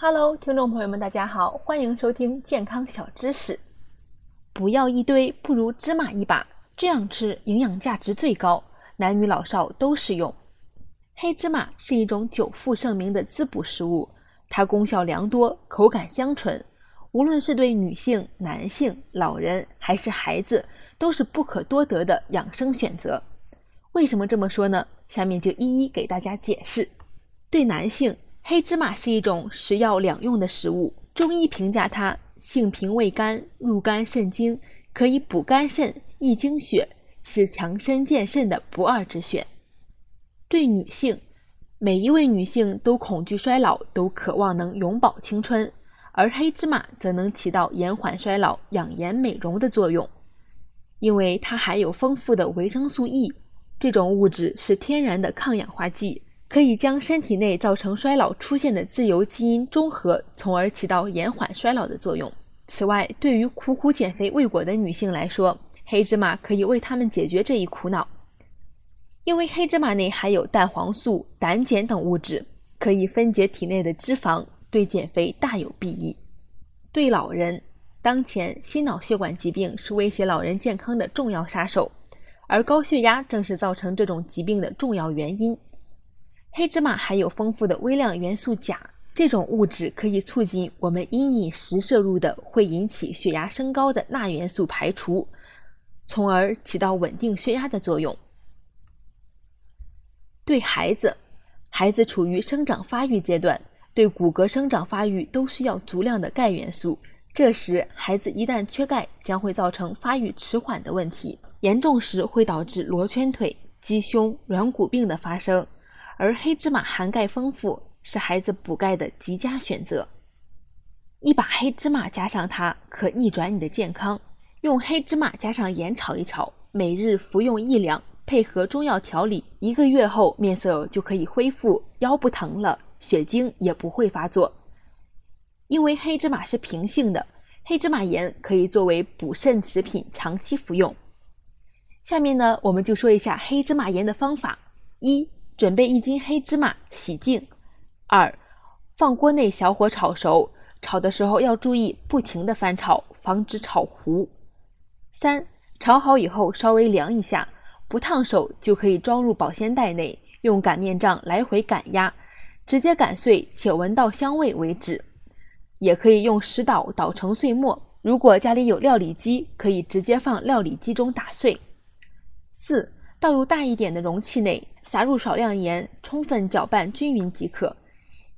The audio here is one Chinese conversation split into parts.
Hello，听众朋友们，大家好，欢迎收听健康小知识。不要一堆，不如芝麻一把，这样吃营养价值最高，男女老少都适用。黑芝麻是一种久负盛名的滋补食物，它功效良多，口感香醇，无论是对女性、男性、老人还是孩子，都是不可多得的养生选择。为什么这么说呢？下面就一一给大家解释。对男性，黑芝麻是一种食药两用的食物，中医评价它性平味甘，入肝肾经，可以补肝肾、益精血，是强身健肾的不二之选。对女性，每一位女性都恐惧衰老，都渴望能永葆青春，而黑芝麻则能起到延缓衰老、养颜美容的作用，因为它含有丰富的维生素 E，这种物质是天然的抗氧化剂，可以将身体内造成衰老出现的自由基因中和，从而起到延缓衰老的作用。此外，对于苦苦减肥未果的女性来说，黑芝麻可以为她们解决这一苦恼。因为黑芝麻内含有蛋黄素、胆碱等物质，可以分解体内的脂肪，对减肥大有裨益。对老人，当前心脑血管疾病是威胁老人健康的重要杀手，而高血压正是造成这种疾病的重要原因。黑芝麻含有丰富的微量元素钾，这种物质可以促进我们因饮食摄入的会引起血压升高的钠元素排除，从而起到稳定血压的作用。对孩子，孩子处于生长发育阶段，对骨骼生长发育都需要足量的钙元素。这时，孩子一旦缺钙，将会造成发育迟缓的问题，严重时会导致罗圈腿、鸡胸、软骨病的发生。而黑芝麻含钙丰富，是孩子补钙的极佳选择。一把黑芝麻加上它，可逆转你的健康。用黑芝麻加上盐炒一炒，每日服用一两。配合中药调理，一个月后面色就可以恢复，腰不疼了，血精也不会发作。因为黑芝麻是平性的，黑芝麻盐可以作为补肾食品长期服用。下面呢，我们就说一下黑芝麻盐的方法：一、准备一斤黑芝麻，洗净；二、放锅内小火炒熟，炒的时候要注意不停的翻炒，防止炒糊；三、炒好以后稍微凉一下。不烫手就可以装入保鲜袋内，用擀面杖来回擀压，直接擀碎且闻到香味为止。也可以用石捣捣成碎末。如果家里有料理机，可以直接放料理机中打碎。四，倒入大一点的容器内，撒入少量盐，充分搅拌均匀即可。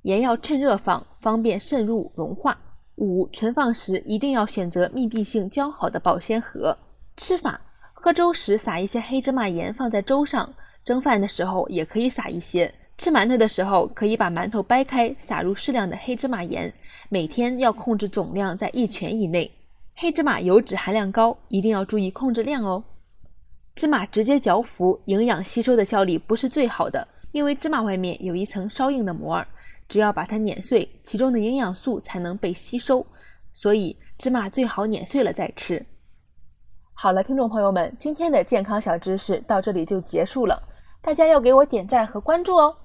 盐要趁热放，方便渗入融化。五，存放时一定要选择密闭性较好的保鲜盒。吃法。喝粥时撒一些黑芝麻盐放在粥上，蒸饭的时候也可以撒一些。吃馒头的时候可以把馒头掰开，撒入适量的黑芝麻盐。每天要控制总量在一拳以内。黑芝麻油脂含量高，一定要注意控制量哦。芝麻直接嚼服，营养吸收的效力不是最好的，因为芝麻外面有一层稍硬的膜儿，只要把它碾碎，其中的营养素才能被吸收。所以芝麻最好碾碎了再吃。好了，听众朋友们，今天的健康小知识到这里就结束了，大家要给我点赞和关注哦。